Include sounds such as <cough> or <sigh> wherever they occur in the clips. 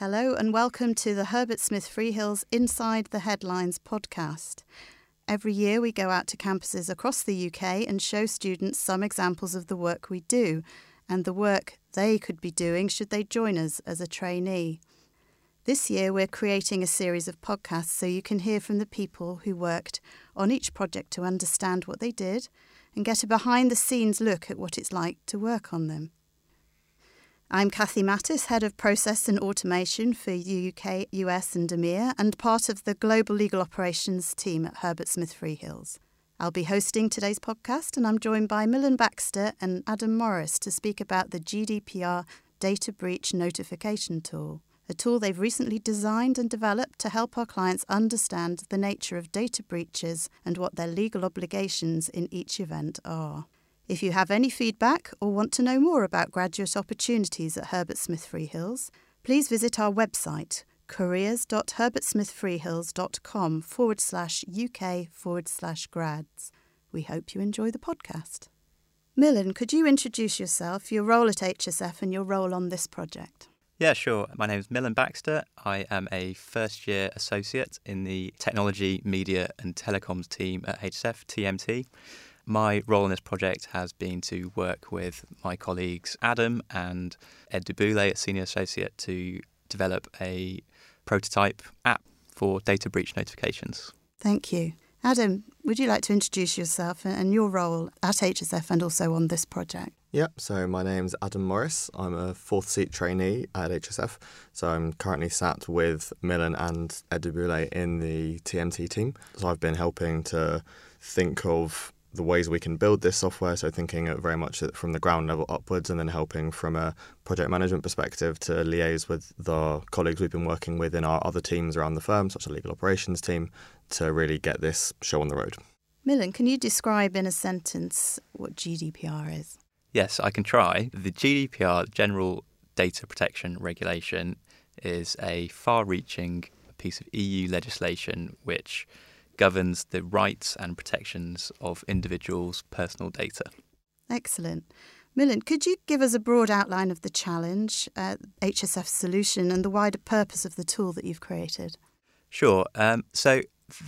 Hello, and welcome to the Herbert Smith Freehills Inside the Headlines podcast. Every year, we go out to campuses across the UK and show students some examples of the work we do and the work they could be doing should they join us as a trainee. This year, we're creating a series of podcasts so you can hear from the people who worked on each project to understand what they did and get a behind the scenes look at what it's like to work on them. I'm Kathy Mattis, Head of Process and Automation for UK, US, and EMEA, and part of the Global Legal Operations team at Herbert Smith Freehills. I'll be hosting today's podcast, and I'm joined by Millen Baxter and Adam Morris to speak about the GDPR Data Breach Notification Tool a tool they've recently designed and developed to help our clients understand the nature of data breaches and what their legal obligations in each event are. If you have any feedback or want to know more about graduate opportunities at Herbert Smith Freehills, please visit our website careers.herbertsmithfreehills.com forward slash UK forward slash grads. We hope you enjoy the podcast. Millen, could you introduce yourself, your role at HSF, and your role on this project? Yeah, sure. My name is Millen Baxter. I am a first year associate in the Technology, Media and Telecoms team at HSF, TMT. My role in this project has been to work with my colleagues Adam and Ed Dubule, a senior associate, to develop a prototype app for data breach notifications. Thank you. Adam, would you like to introduce yourself and your role at HSF and also on this project? Yep, so my name's Adam Morris. I'm a fourth seat trainee at HSF. So I'm currently sat with Millen and Ed Dubule in the TMT team. So I've been helping to think of the ways we can build this software. So thinking very much from the ground level upwards and then helping from a project management perspective to liaise with the colleagues we've been working with in our other teams around the firm, such as the legal operations team, to really get this show on the road. Millen, can you describe in a sentence what GDPR is? Yes, I can try. The GDPR, General Data Protection Regulation, is a far reaching piece of EU legislation which governs the rights and protections of individuals' personal data. Excellent. Millen, could you give us a broad outline of the challenge, uh, HSF's solution, and the wider purpose of the tool that you've created? Sure. Um, so,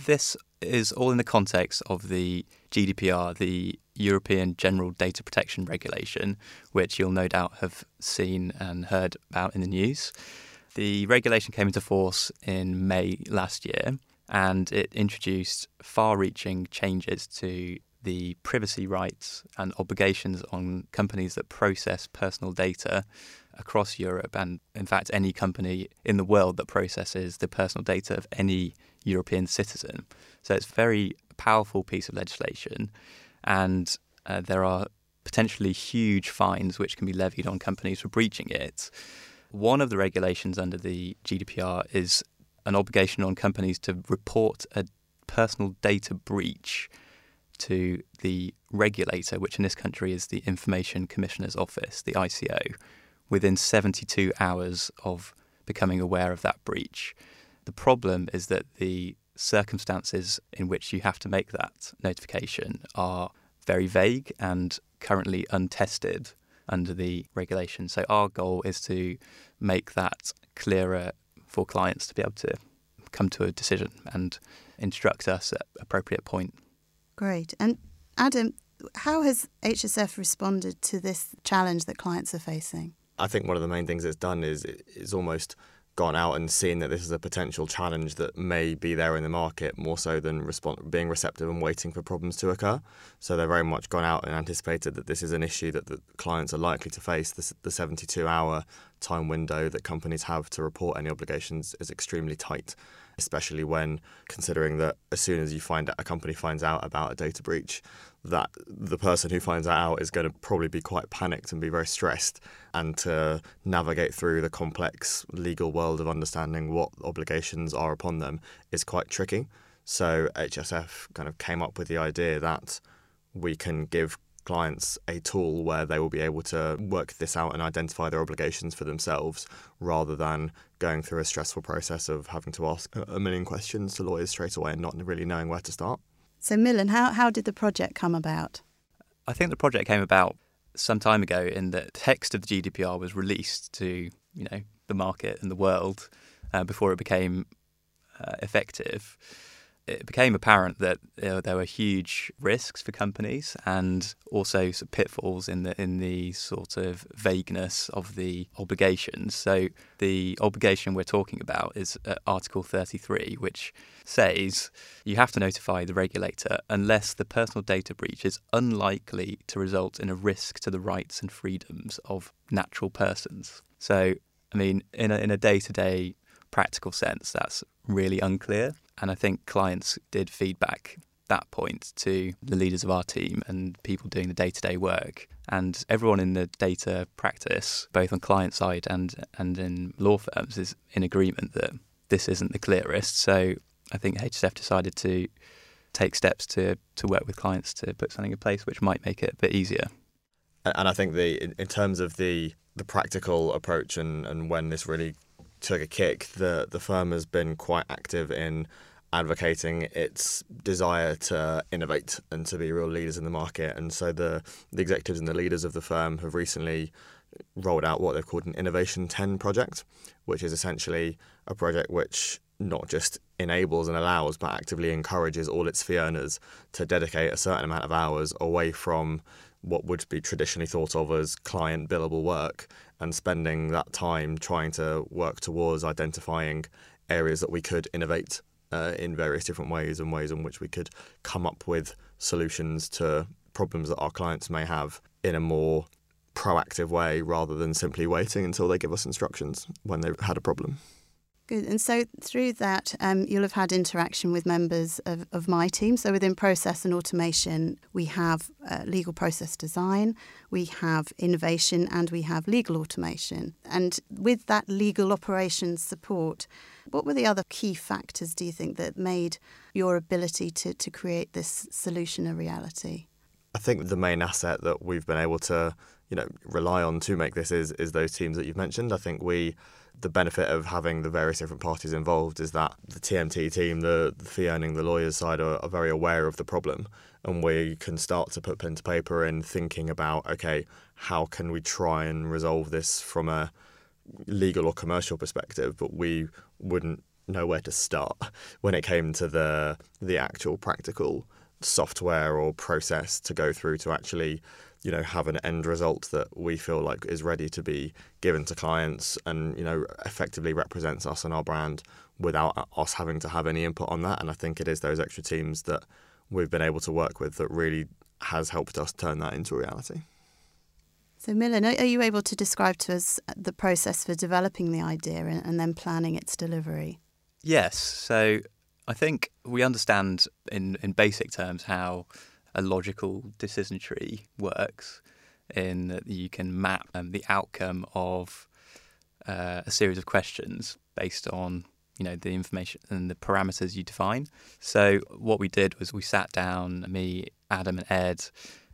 this is all in the context of the GDPR, the European General Data Protection Regulation, which you'll no doubt have seen and heard about in the news. The regulation came into force in May last year and it introduced far reaching changes to the privacy rights and obligations on companies that process personal data across Europe and, in fact, any company in the world that processes the personal data of any European citizen. So it's a very powerful piece of legislation, and uh, there are potentially huge fines which can be levied on companies for breaching it. One of the regulations under the GDPR is an obligation on companies to report a personal data breach to the regulator, which in this country is the Information Commissioner's Office, the ICO, within 72 hours of becoming aware of that breach. The problem is that the circumstances in which you have to make that notification are very vague and currently untested under the regulation. So, our goal is to make that clearer for clients to be able to come to a decision and instruct us at appropriate point. Great. And Adam, how has HSF responded to this challenge that clients are facing? I think one of the main things it's done is it's almost gone out and seen that this is a potential challenge that may be there in the market more so than respond, being receptive and waiting for problems to occur. So they've very much gone out and anticipated that this is an issue that the clients are likely to face. The, the 72 hour time window that companies have to report any obligations is extremely tight especially when considering that as soon as you find out, a company finds out about a data breach, that the person who finds that out is going to probably be quite panicked and be very stressed, and to navigate through the complex legal world of understanding what obligations are upon them is quite tricky. So HSF kind of came up with the idea that we can give clients a tool where they will be able to work this out and identify their obligations for themselves rather than going through a stressful process of having to ask a million questions to lawyers straight away and not really knowing where to start. So, Millen, how, how did the project come about? I think the project came about some time ago in that text of the GDPR was released to, you know, the market and the world uh, before it became uh, effective, it became apparent that uh, there were huge risks for companies and also some pitfalls in the in the sort of vagueness of the obligations. So the obligation we're talking about is uh, Article 33, which says you have to notify the regulator unless the personal data breach is unlikely to result in a risk to the rights and freedoms of natural persons. So, I mean, in a, in a day-to-day practical sense, that's really unclear. And I think clients did feedback that point to the leaders of our team and people doing the day-to-day work. And everyone in the data practice both on client side and and in law firms is in agreement that this isn't the clearest. So I think HSF decided to take steps to to work with clients to put something in place which might make it a bit easier. And I think the in terms of the the practical approach and, and when this really took a kick the the firm has been quite active in advocating its desire to innovate and to be real leaders in the market. And so the, the executives and the leaders of the firm have recently rolled out what they've called an Innovation 10 project, which is essentially a project which not just enables and allows, but actively encourages all its fee earners to dedicate a certain amount of hours away from what would be traditionally thought of as client billable work and spending that time trying to work towards identifying areas that we could innovate uh, in various different ways and ways in which we could come up with solutions to problems that our clients may have in a more proactive way rather than simply waiting until they give us instructions when they've had a problem. Good. And so through that, um, you'll have had interaction with members of, of my team. So within process and automation, we have uh, legal process design, we have innovation, and we have legal automation. And with that legal operations support, what were the other key factors, do you think, that made your ability to, to create this solution a reality? I think the main asset that we've been able to, you know, rely on to make this is is those teams that you've mentioned. I think we the benefit of having the various different parties involved is that the TMT team, the, the fee earning, the lawyers side are, are, very aware of the problem, and we can start to put pen to paper in thinking about okay, how can we try and resolve this from a legal or commercial perspective, but we wouldn't know where to start <laughs> when it came to the the actual practical software or process to go through to actually you know have an end result that we feel like is ready to be given to clients and you know effectively represents us and our brand without us having to have any input on that and I think it is those extra teams that we've been able to work with that really has helped us turn that into reality. So, Milan, are you able to describe to us the process for developing the idea and, and then planning its delivery? Yes. So, I think we understand in, in basic terms how a logical decision tree works, in that you can map um, the outcome of uh, a series of questions based on you know the information and the parameters you define. So what we did was we sat down, me, Adam, and Ed,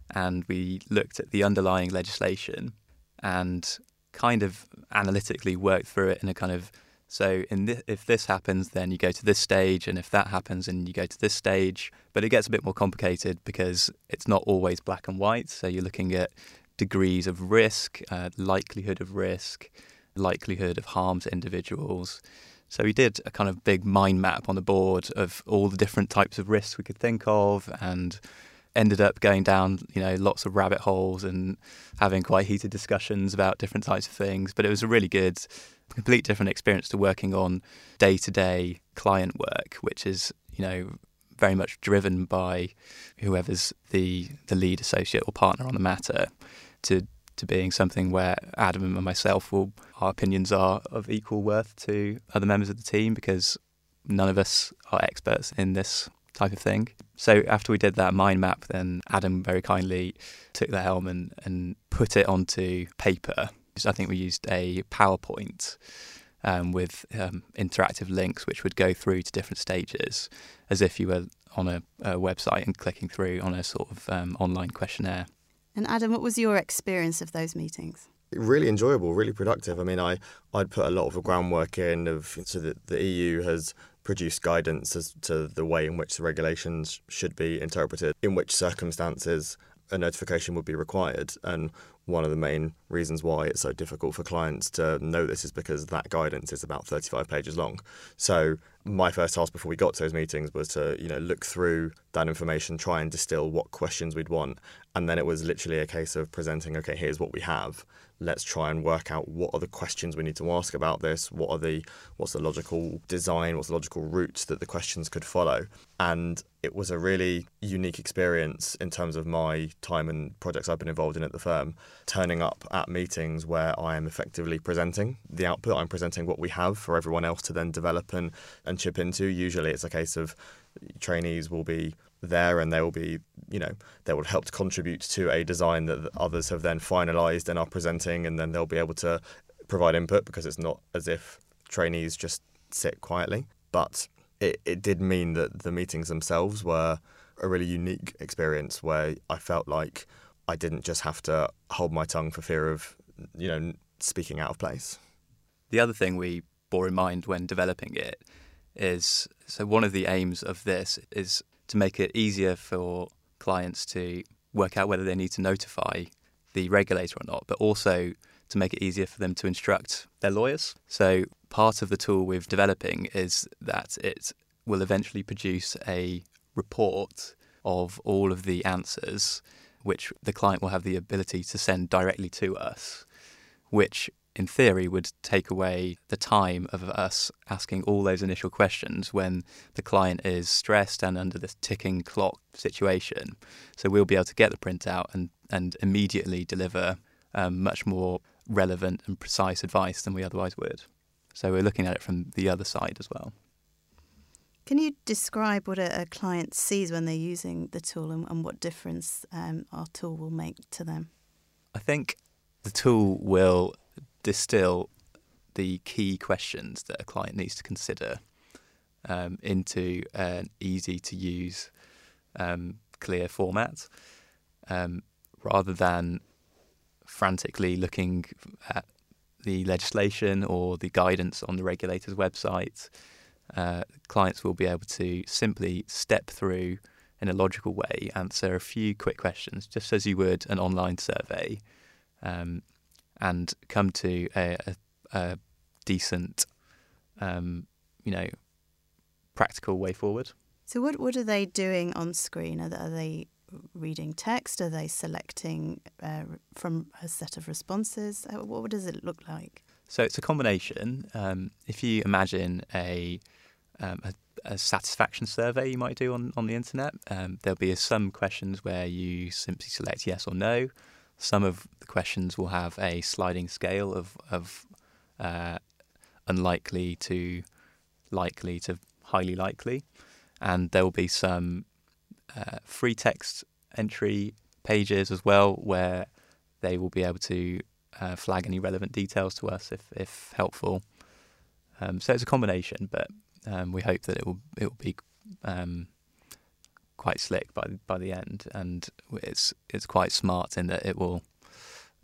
and we looked at the underlying legislation and kind of analytically worked through it in a kind of so this, if this happens, then you go to this stage, and if that happens, then you go to this stage. But it gets a bit more complicated because it's not always black and white. So you're looking at degrees of risk, uh, likelihood of risk, likelihood of harm to individuals. So we did a kind of big mind map on the board of all the different types of risks we could think of, and ended up going down, you know, lots of rabbit holes and having quite heated discussions about different types of things. But it was a really good, complete different experience to working on day to day client work, which is, you know, very much driven by whoever's the the lead associate or partner on the matter to to being something where Adam and myself will our opinions are of equal worth to other members of the team because none of us are experts in this type of thing. So after we did that mind map, then Adam very kindly took the helm and, and put it onto paper. I think we used a PowerPoint um, with um, interactive links which would go through to different stages as if you were on a, a website and clicking through on a sort of um, online questionnaire. And Adam, what was your experience of those meetings? Really enjoyable, really productive. I mean, I I'd put a lot of the groundwork in of so that the EU has produced guidance as to the way in which the regulations should be interpreted, in which circumstances a notification would be required. And one of the main reasons why it's so difficult for clients to know this is because that guidance is about 35 pages long. So my first task before we got to those meetings was to you know look through that information, try and distill what questions we'd want, and then it was literally a case of presenting, okay, here's what we have. Let's try and work out what are the questions we need to ask about this. What are the what's the logical design? What's the logical route that the questions could follow? And it was a really unique experience in terms of my time and projects I've been involved in at the firm. Turning up at meetings where I am effectively presenting the output. I'm presenting what we have for everyone else to then develop and, and chip into. Usually, it's a case of trainees will be there and they will be you know they will help to contribute to a design that others have then finalized and are presenting and then they'll be able to provide input because it's not as if trainees just sit quietly. But it, it did mean that the meetings themselves were a really unique experience where I felt like I didn't just have to hold my tongue for fear of you know speaking out of place. The other thing we bore in mind when developing it is so one of the aims of this is to make it easier for clients to work out whether they need to notify the regulator or not, but also to make it easier for them to instruct their lawyers. So, part of the tool we're developing is that it will eventually produce a report of all of the answers, which the client will have the ability to send directly to us, which in theory, would take away the time of us asking all those initial questions when the client is stressed and under this ticking clock situation. So we'll be able to get the printout and, and immediately deliver um, much more relevant and precise advice than we otherwise would. So we're looking at it from the other side as well. Can you describe what a, a client sees when they're using the tool and, and what difference um, our tool will make to them? I think the tool will distill the key questions that a client needs to consider um, into an easy to use, um, clear format, um, rather than frantically looking at the legislation or the guidance on the regulator's website. Uh, clients will be able to simply step through in a logical way, answer a few quick questions, just as you would an online survey, um, and come to a, a, a decent, um, you know, practical way forward. So, what what are they doing on screen? Are they, are they reading text? Are they selecting uh, from a set of responses? Uh, what does it look like? So it's a combination. Um, if you imagine a, um, a, a satisfaction survey you might do on, on the internet, um, there'll be some questions where you simply select yes or no. Some of the questions will have a sliding scale of, of uh, unlikely to likely to highly likely. And there will be some uh, free text entry pages as well where they will be able to uh, flag any relevant details to us if, if helpful. Um, so it's a combination, but um, we hope that it will it will be um, quite slick by by the end, and it's it's quite smart in that it will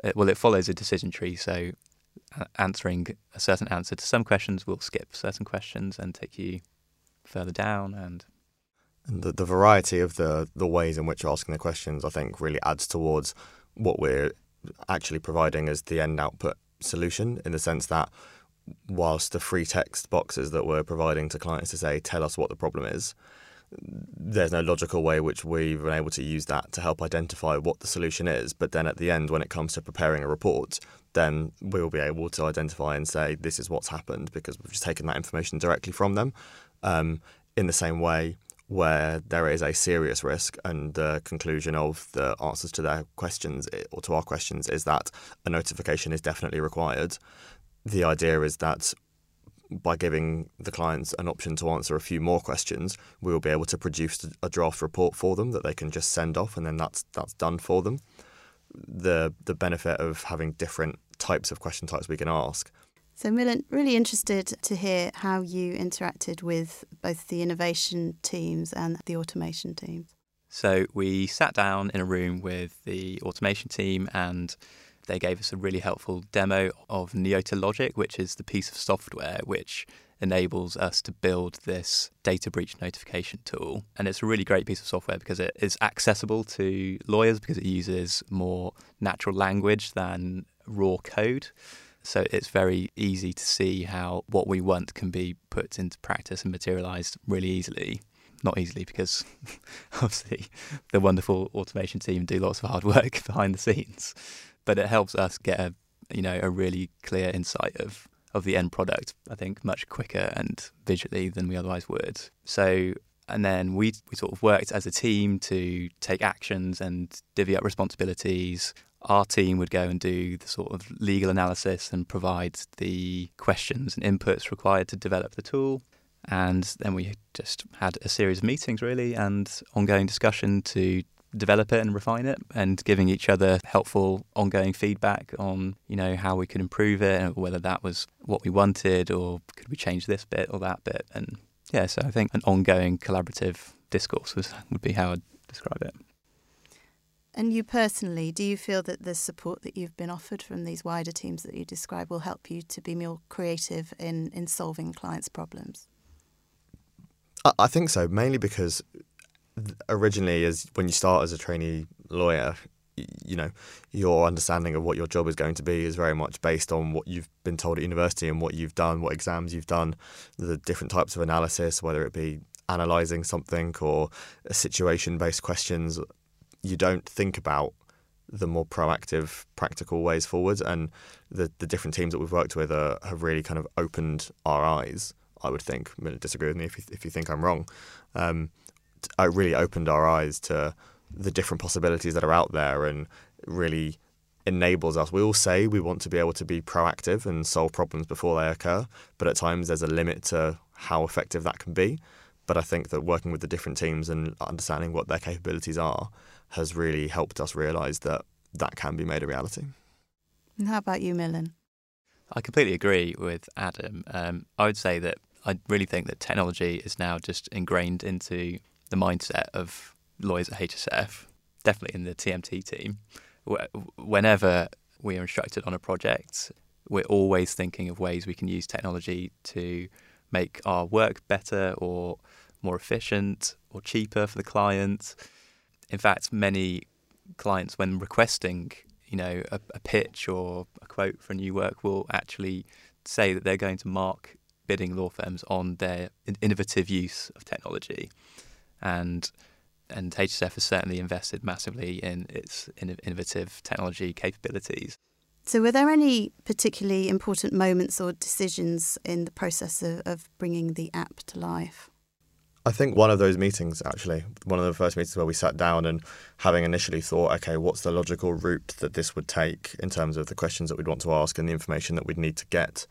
it, well it follows a decision tree. So uh, answering a certain answer to some questions will skip certain questions and take you further down and. And the, the variety of the, the ways in which you're asking the questions, I think, really adds towards what we're actually providing as the end output solution in the sense that whilst the free text boxes that we're providing to clients to say, tell us what the problem is, there's no logical way which we've been able to use that to help identify what the solution is. But then at the end, when it comes to preparing a report, then we'll be able to identify and say this is what's happened because we've just taken that information directly from them. Um, in the same way, where there is a serious risk, and the conclusion of the answers to their questions or to our questions is that a notification is definitely required. The idea is that by giving the clients an option to answer a few more questions, we will be able to produce a draft report for them that they can just send off, and then that's that's done for them. The the benefit of having different types of question types we can ask. So, Milan, really interested to hear how you interacted with both the innovation teams and the automation teams. So, we sat down in a room with the automation team and they gave us a really helpful demo of Neota Logic, which is the piece of software which enables us to build this data breach notification tool. And it's a really great piece of software because it is accessible to lawyers because it uses more natural language than raw code. So it's very easy to see how what we want can be put into practice and materialized really easily. Not easily because <laughs> obviously the wonderful automation team do lots of hard work <laughs> behind the scenes, but it helps us get a you know a really clear insight of of the end product. I think much quicker and visually than we otherwise would. So and then we we sort of worked as a team to take actions and divvy up responsibilities. Our team would go and do the sort of legal analysis and provide the questions and inputs required to develop the tool. And then we just had a series of meetings, really, and ongoing discussion to develop it and refine it and giving each other helpful ongoing feedback on you know how we could improve it and whether that was what we wanted or could we change this bit or that bit and yeah so i think an ongoing collaborative discourse was, would be how i'd describe it and you personally, do you feel that the support that you've been offered from these wider teams that you describe will help you to be more creative in, in solving clients' problems? I think so, mainly because originally, as when you start as a trainee lawyer, you know, your understanding of what your job is going to be is very much based on what you've been told at university and what you've done, what exams you've done, the different types of analysis, whether it be analysing something or situation based questions you don't think about the more proactive, practical ways forward. And the, the different teams that we've worked with are, have really kind of opened our eyes. I would think. Disagree with me if you, if you think I'm wrong. Um, it really opened our eyes to the different possibilities that are out there, and really enables us. We all say we want to be able to be proactive and solve problems before they occur, but at times there's a limit to how effective that can be. But I think that working with the different teams and understanding what their capabilities are has really helped us realise that that can be made a reality. And how about you, Milan? I completely agree with Adam. Um, I would say that I really think that technology is now just ingrained into the mindset of lawyers at HSF, definitely in the TMT team. Whenever we are instructed on a project, we're always thinking of ways we can use technology to make our work better or more efficient or cheaper for the client. In fact, many clients, when requesting, you know, a, a pitch or a quote for a new work, will actually say that they're going to mark bidding law firms on their innovative use of technology, and and HSF has certainly invested massively in its innovative technology capabilities. So, were there any particularly important moments or decisions in the process of, of bringing the app to life? I think one of those meetings, actually, one of the first meetings where we sat down and having initially thought, okay, what's the logical route that this would take in terms of the questions that we'd want to ask and the information that we'd need to get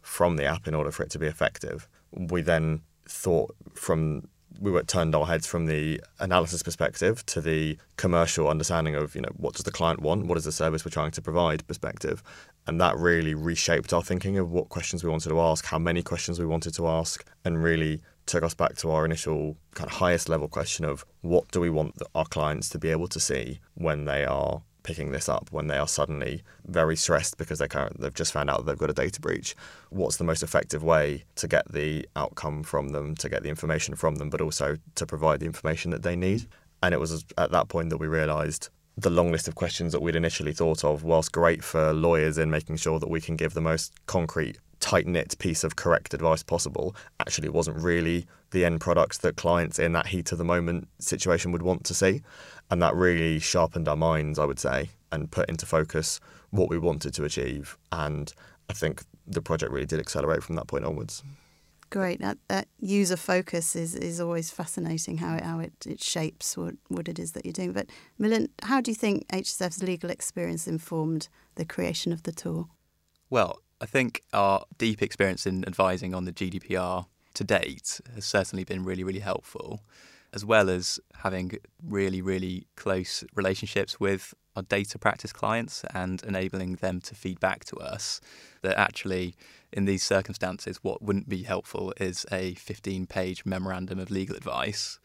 from the app in order for it to be effective. We then thought from we were turned our heads from the analysis perspective to the commercial understanding of you know what does the client want, what is the service we're trying to provide perspective, and that really reshaped our thinking of what questions we wanted to ask, how many questions we wanted to ask, and really took us back to our initial kind of highest level question of what do we want our clients to be able to see when they are picking this up when they are suddenly very stressed because they they've just found out that they've got a data breach. What's the most effective way to get the outcome from them, to get the information from them, but also to provide the information that they need? And it was at that point that we realised the long list of questions that we'd initially thought of, whilst great for lawyers in making sure that we can give the most concrete tight knit piece of correct advice possible actually wasn't really the end product that clients in that heat of the moment situation would want to see. And that really sharpened our minds, I would say, and put into focus what we wanted to achieve. And I think the project really did accelerate from that point onwards. Great. That, that user focus is, is always fascinating how it, how it, it shapes what, what it is that you're doing. But Milan, how do you think HSF's legal experience informed the creation of the tool? Well, I think our deep experience in advising on the GDPR to date has certainly been really, really helpful, as well as having really, really close relationships with our data practice clients and enabling them to feed back to us that actually, in these circumstances, what wouldn't be helpful is a 15 page memorandum of legal advice.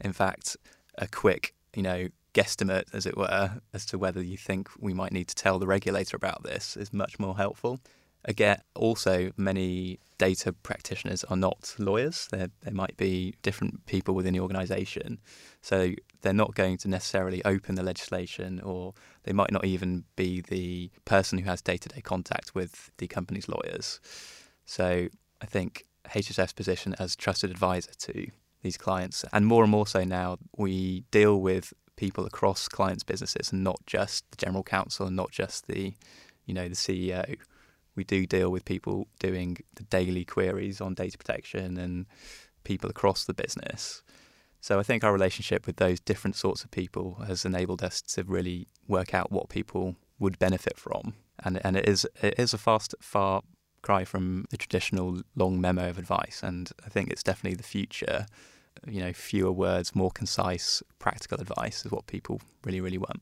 In fact, a quick, you know, guesstimate, as it were, as to whether you think we might need to tell the regulator about this is much more helpful. Again, also many data practitioners are not lawyers. They're, they might be different people within the organisation. So they're not going to necessarily open the legislation, or they might not even be the person who has day to day contact with the company's lawyers. So I think HSF's position as trusted advisor to these clients, and more and more so now, we deal with people across clients' businesses and not just the general counsel and not just the, you know, the CEO we do deal with people doing the daily queries on data protection and people across the business. So I think our relationship with those different sorts of people has enabled us to really work out what people would benefit from. And and it is it is a fast far cry from the traditional long memo of advice and I think it's definitely the future. You know, fewer words, more concise, practical advice is what people really, really want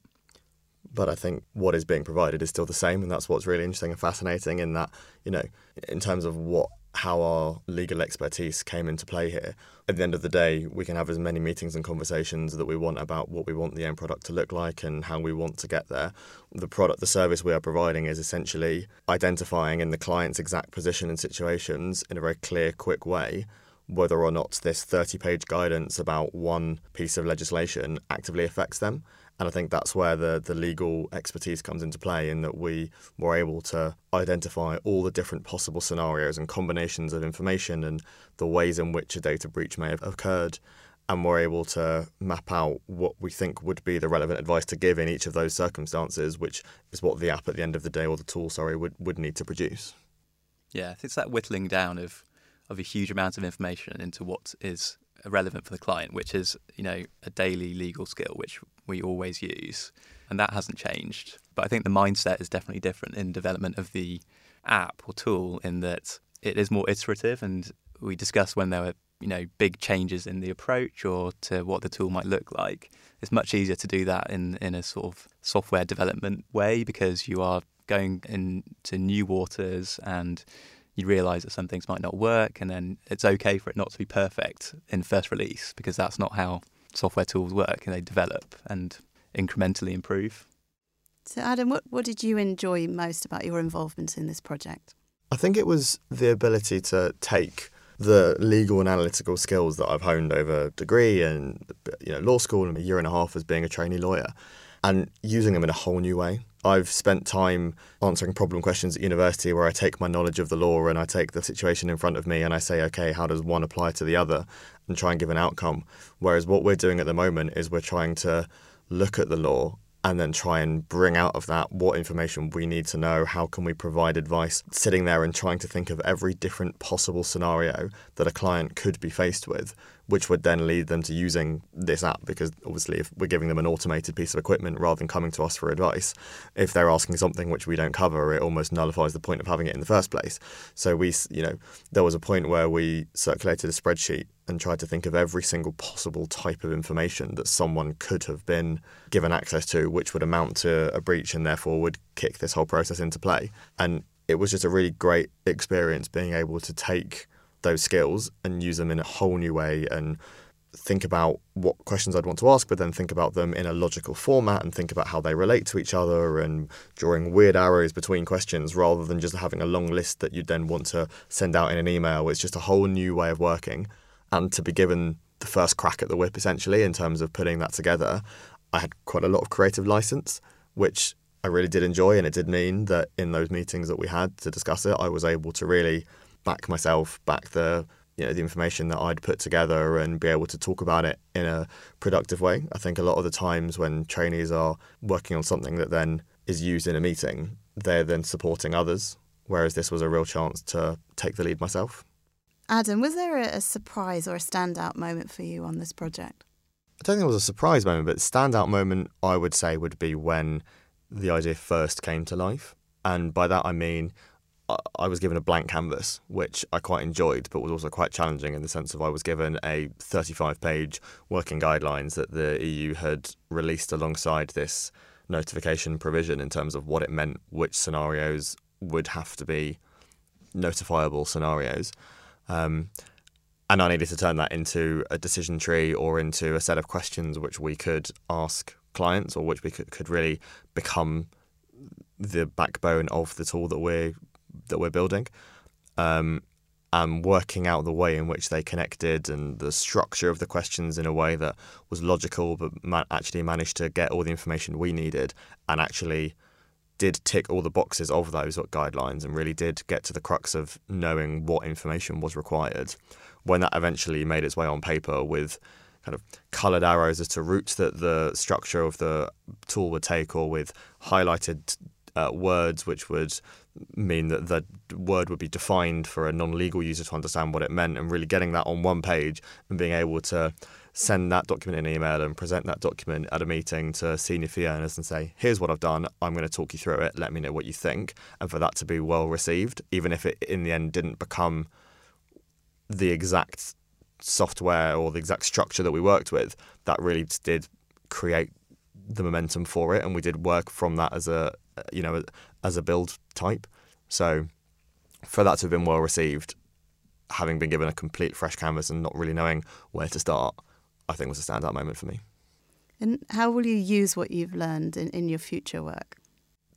but I think what is being provided is still the same, and that's what's really interesting and fascinating. In that, you know, in terms of what how our legal expertise came into play here. At the end of the day, we can have as many meetings and conversations that we want about what we want the end product to look like and how we want to get there. The product, the service we are providing is essentially identifying in the client's exact position and situations in a very clear, quick way whether or not this 30 page guidance about one piece of legislation actively affects them. And I think that's where the, the legal expertise comes into play, in that we were able to identify all the different possible scenarios and combinations of information and the ways in which a data breach may have occurred. And we're able to map out what we think would be the relevant advice to give in each of those circumstances, which is what the app at the end of the day, or the tool, sorry, would, would need to produce. Yeah, it's that whittling down of of a huge amount of information into what is relevant for the client, which is you know a daily legal skill which we always use, and that hasn't changed. But I think the mindset is definitely different in development of the app or tool in that it is more iterative, and we discussed when there were you know big changes in the approach or to what the tool might look like. It's much easier to do that in in a sort of software development way because you are going into new waters and you realize that some things might not work, and then it's okay for it not to be perfect in first release because that's not how software tools work and they develop and incrementally improve. So, Adam, what, what did you enjoy most about your involvement in this project? I think it was the ability to take the legal and analytical skills that I've honed over degree and you know law school and a year and a half as being a trainee lawyer and using them in a whole new way. I've spent time answering problem questions at university where I take my knowledge of the law and I take the situation in front of me and I say, okay, how does one apply to the other and try and give an outcome. Whereas what we're doing at the moment is we're trying to look at the law and then try and bring out of that what information we need to know, how can we provide advice, sitting there and trying to think of every different possible scenario that a client could be faced with which would then lead them to using this app because obviously if we're giving them an automated piece of equipment rather than coming to us for advice if they're asking something which we don't cover it almost nullifies the point of having it in the first place. So we you know there was a point where we circulated a spreadsheet and tried to think of every single possible type of information that someone could have been given access to which would amount to a breach and therefore would kick this whole process into play. And it was just a really great experience being able to take those skills and use them in a whole new way and think about what questions I'd want to ask, but then think about them in a logical format and think about how they relate to each other and drawing weird arrows between questions rather than just having a long list that you'd then want to send out in an email. It's just a whole new way of working. And to be given the first crack at the whip, essentially, in terms of putting that together, I had quite a lot of creative license, which I really did enjoy. And it did mean that in those meetings that we had to discuss it, I was able to really back myself, back the you know the information that I'd put together, and be able to talk about it in a productive way. I think a lot of the times when trainees are working on something that then is used in a meeting, they're then supporting others, whereas this was a real chance to take the lead myself. Adam, was there a surprise or a standout moment for you on this project? I don't think it was a surprise moment, but standout moment I would say would be when the idea first came to life. And by that I mean I was given a blank canvas, which I quite enjoyed, but was also quite challenging in the sense of I was given a 35 page working guidelines that the EU had released alongside this notification provision in terms of what it meant, which scenarios would have to be notifiable scenarios. Um, and I needed to turn that into a decision tree or into a set of questions which we could ask clients or which we could, could really become the backbone of the tool that we're that we're building. Um, and working out the way in which they connected and the structure of the questions in a way that was logical, but actually managed to get all the information we needed and actually did tick all the boxes of those guidelines and really did get to the crux of knowing what information was required. When that eventually made its way on paper with kind of coloured arrows as to routes that the structure of the tool would take, or with highlighted uh, words which would mean that the word would be defined for a non-legal user to understand what it meant and really getting that on one page and being able to send that document in an email and present that document at a meeting to senior fee earners and say here's what i've done. I'm going to talk you through it. Let me know what you think. And for that to be well received even if it in the end didn't become the exact software or the exact structure that we worked with that really did create the momentum for it and we did work from that as a you know as a build type. So for that to have been well received, having been given a complete fresh canvas and not really knowing where to start, I think was a standout moment for me. And how will you use what you've learned in, in your future work?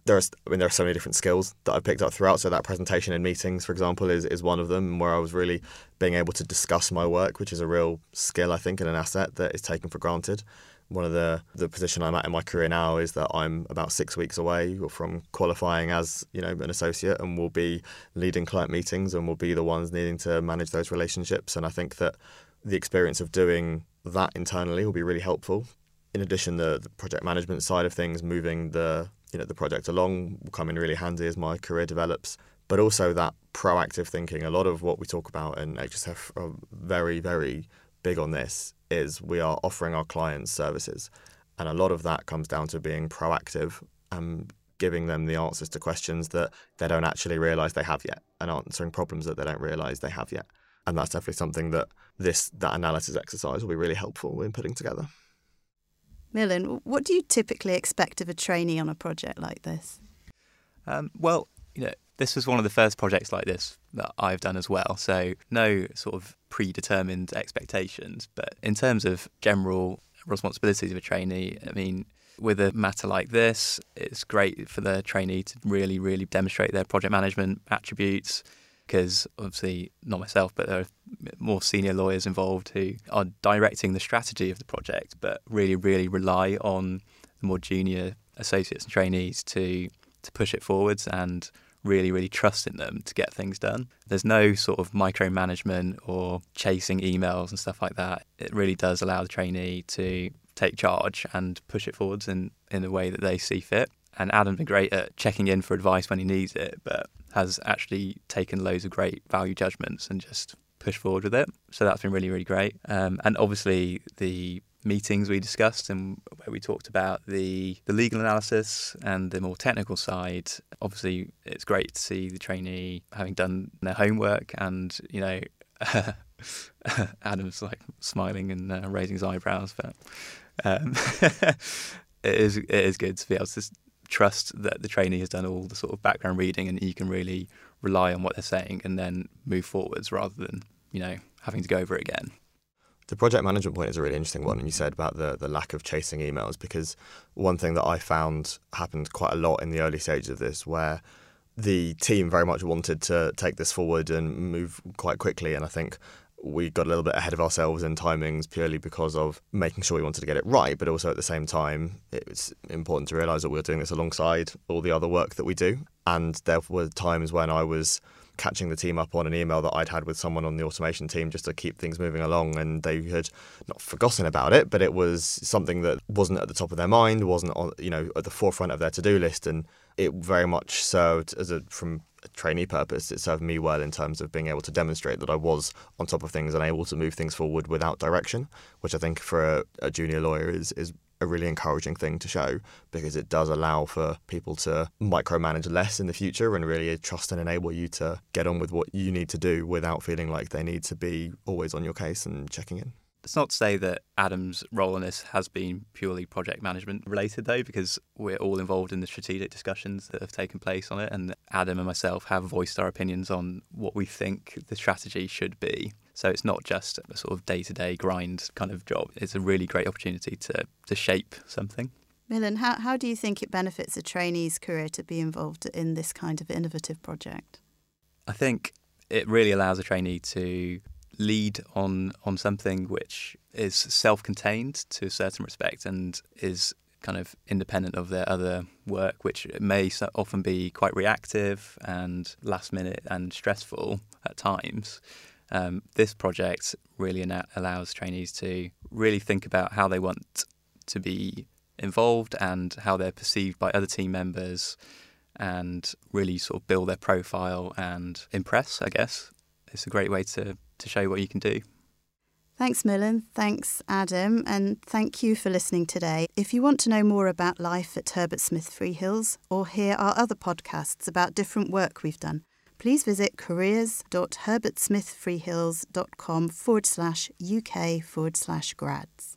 There's, I mean, there are so many different skills that I've picked up throughout. So that presentation in meetings, for example, is, is one of them where I was really being able to discuss my work, which is a real skill, I think, and an asset that is taken for granted one of the the position I'm at in my career now is that I'm about six weeks away from qualifying as you know an associate, and will be leading client meetings, and will be the ones needing to manage those relationships. And I think that the experience of doing that internally will be really helpful. In addition, the, the project management side of things, moving the you know the project along, will come in really handy as my career develops. But also that proactive thinking. A lot of what we talk about and HSF are very very big on this is we are offering our clients services. And a lot of that comes down to being proactive and giving them the answers to questions that they don't actually realize they have yet and answering problems that they don't realize they have yet. And that's definitely something that this that analysis exercise will be really helpful in putting together. Milan, what do you typically expect of a trainee on a project like this? Um, well, you know, this was one of the first projects like this that I've done as well. So no sort of predetermined expectations. But in terms of general responsibilities of a trainee, I mean, with a matter like this, it's great for the trainee to really, really demonstrate their project management attributes. Because obviously, not myself, but there are more senior lawyers involved who are directing the strategy of the project, but really, really rely on the more junior associates and trainees to to push it forwards and really, really trust in them to get things done. There's no sort of micromanagement or chasing emails and stuff like that. It really does allow the trainee to take charge and push it forwards in, in the way that they see fit. And Adam's been great at checking in for advice when he needs it, but has actually taken loads of great value judgments and just pushed forward with it. So that's been really, really great. Um, and obviously, the meetings we discussed and where we talked about the, the legal analysis and the more technical side. Obviously, it's great to see the trainee having done their homework and, you know, <laughs> Adam's like smiling and uh, raising his eyebrows, but um, <laughs> it is it is good to be able to trust that the trainee has done all the sort of background reading and you can really rely on what they're saying and then move forwards rather than you know having to go over it again. The project management point is a really interesting one. And you said about the, the lack of chasing emails, because one thing that I found happened quite a lot in the early stages of this, where the team very much wanted to take this forward and move quite quickly. And I think we got a little bit ahead of ourselves in timings purely because of making sure we wanted to get it right, but also at the same time, it's important to realise that we were doing this alongside all the other work that we do. And there were times when I was catching the team up on an email that I'd had with someone on the automation team just to keep things moving along. And they had not forgotten about it, but it was something that wasn't at the top of their mind, wasn't on, you know, at the forefront of their to do list. And it very much served as a, from a trainee purpose, it served me well in terms of being able to demonstrate that I was on top of things and able to move things forward without direction, which I think for a, a junior lawyer is, is a really encouraging thing to show because it does allow for people to micromanage less in the future and really trust and enable you to get on with what you need to do without feeling like they need to be always on your case and checking in. It's not to say that Adam's role in this has been purely project management related, though, because we're all involved in the strategic discussions that have taken place on it. And Adam and myself have voiced our opinions on what we think the strategy should be. So it's not just a sort of day to day grind kind of job. It's a really great opportunity to, to shape something. Milan, how, how do you think it benefits a trainee's career to be involved in this kind of innovative project? I think it really allows a trainee to lead on on something which is self-contained to a certain respect and is kind of independent of their other work, which may often be quite reactive and last minute and stressful at times. Um, this project really allows trainees to really think about how they want to be involved and how they're perceived by other team members and really sort of build their profile and impress, I guess. It's a great way to, to show what you can do. Thanks, Millen. Thanks, Adam. And thank you for listening today. If you want to know more about life at Herbert Smith Freehills or hear our other podcasts about different work we've done, please visit careers.herbertsmithfreehills.com forward slash UK forward slash grads.